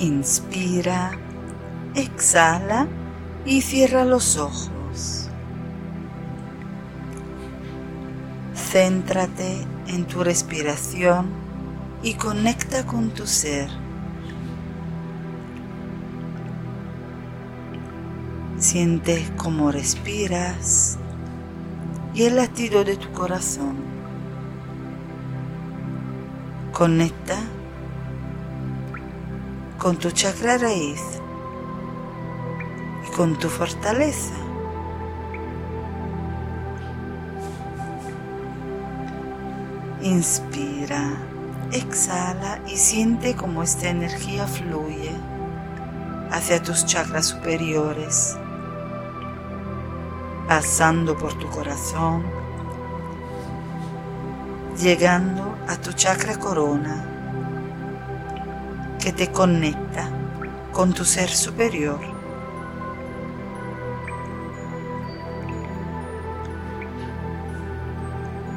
Inspira, exhala y cierra los ojos. Céntrate en tu respiración y conecta con tu ser. Siente cómo respiras y el latido de tu corazón. Conecta con tu chakra raíz y con tu fortaleza. Inspira, exhala y siente cómo esta energía fluye hacia tus chakras superiores, pasando por tu corazón, llegando a tu chakra corona que te conecta con tu ser superior.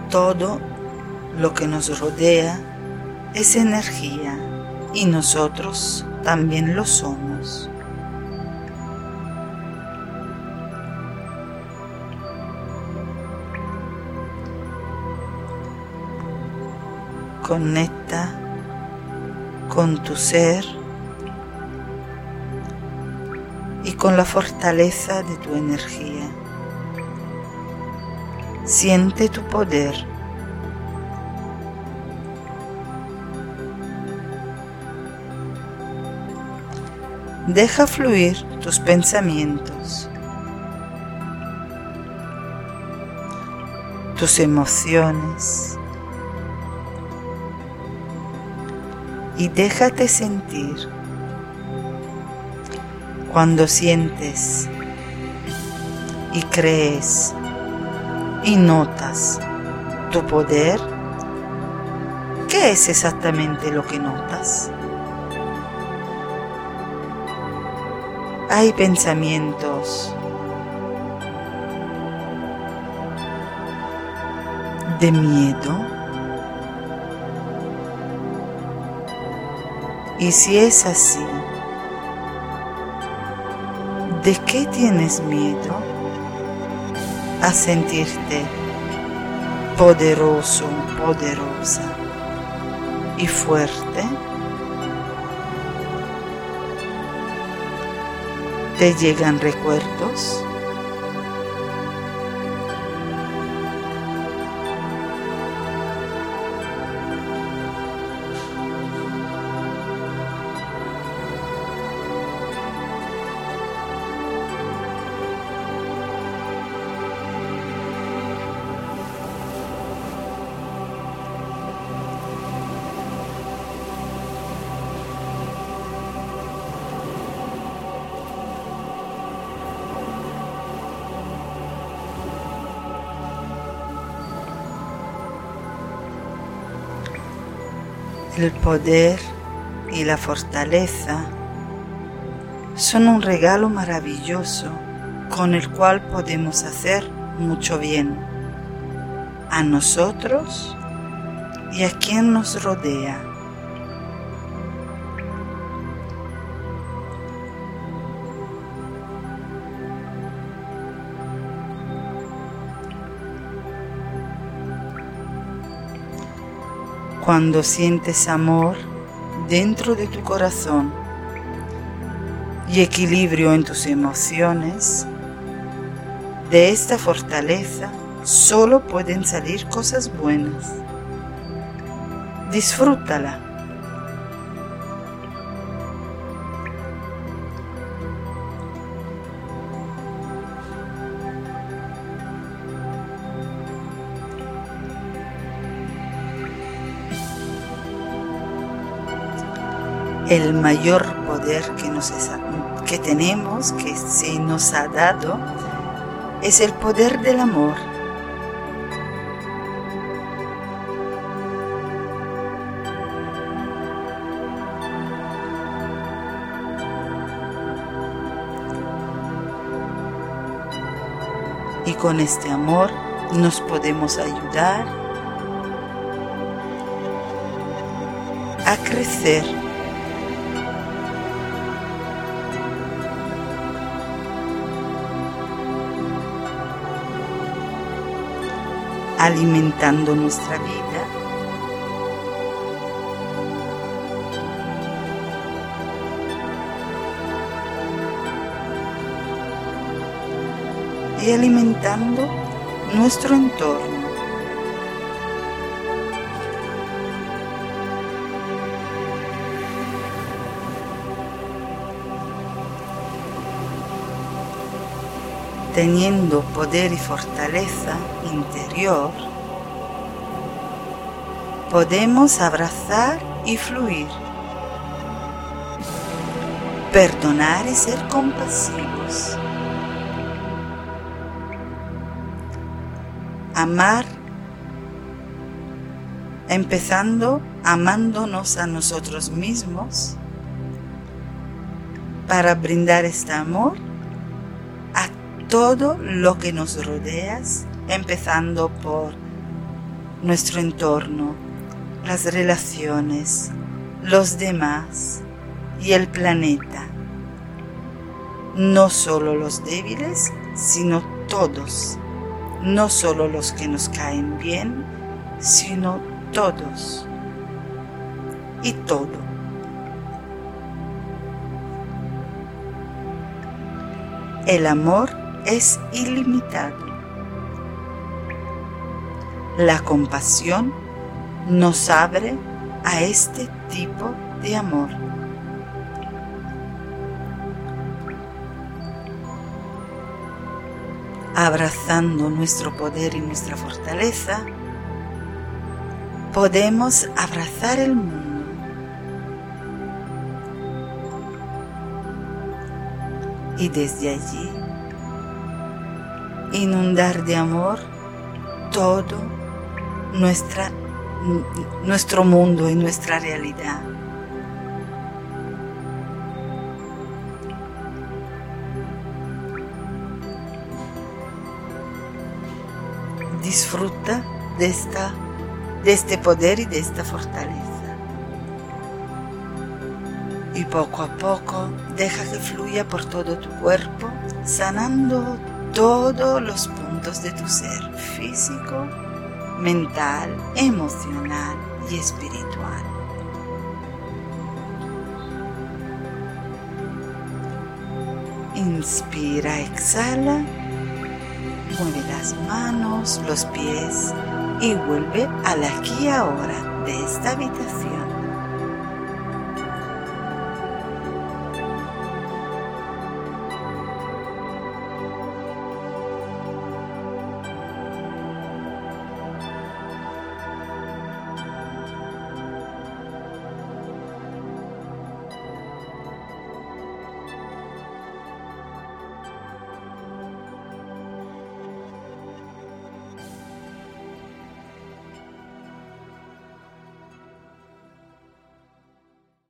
Todo lo que nos rodea es energía y nosotros también lo somos. Conecta con tu ser y con la fortaleza de tu energía. Siente tu poder. Deja fluir tus pensamientos, tus emociones y déjate sentir. Cuando sientes y crees y notas tu poder, ¿qué es exactamente lo que notas? Hay pensamientos de miedo Y si es así, ¿de qué tienes miedo? A sentirte poderoso, poderosa y fuerte. ¿Te llegan recuerdos? El poder y la fortaleza son un regalo maravilloso con el cual podemos hacer mucho bien a nosotros y a quien nos rodea. Cuando sientes amor dentro de tu corazón y equilibrio en tus emociones, de esta fortaleza solo pueden salir cosas buenas. Disfrútala. El mayor poder que, nos que tenemos, que se nos ha dado, es el poder del amor. Y con este amor nos podemos ayudar a crecer alimentando nuestra vida. y alimentando nuestro entorno. Teniendo poder y fortaleza interior, podemos abrazar y fluir, perdonar y ser compasivos, amar, empezando amándonos a nosotros mismos para brindar este amor todo lo que nos rodea, empezando por nuestro entorno, las relaciones, los demás y el planeta. No solo los débiles, sino todos. No solo los que nos caen bien, sino todos. Y todo. El amor es ilimitado. La compasión nos abre a este tipo de amor. Abrazando nuestro poder y nuestra fortaleza, podemos abrazar el mundo. Y desde allí inundar de amor todo nuestro mundo y nuestra realidad. Disfruta de, esta, de este poder y de esta fortaleza. Y poco a poco deja que fluya por todo tu cuerpo, sanando todos los puntos de tu ser físico, mental, emocional y espiritual. Inspira, exhala, mueve las manos, los pies y vuelve al aquí y ahora de esta habitación.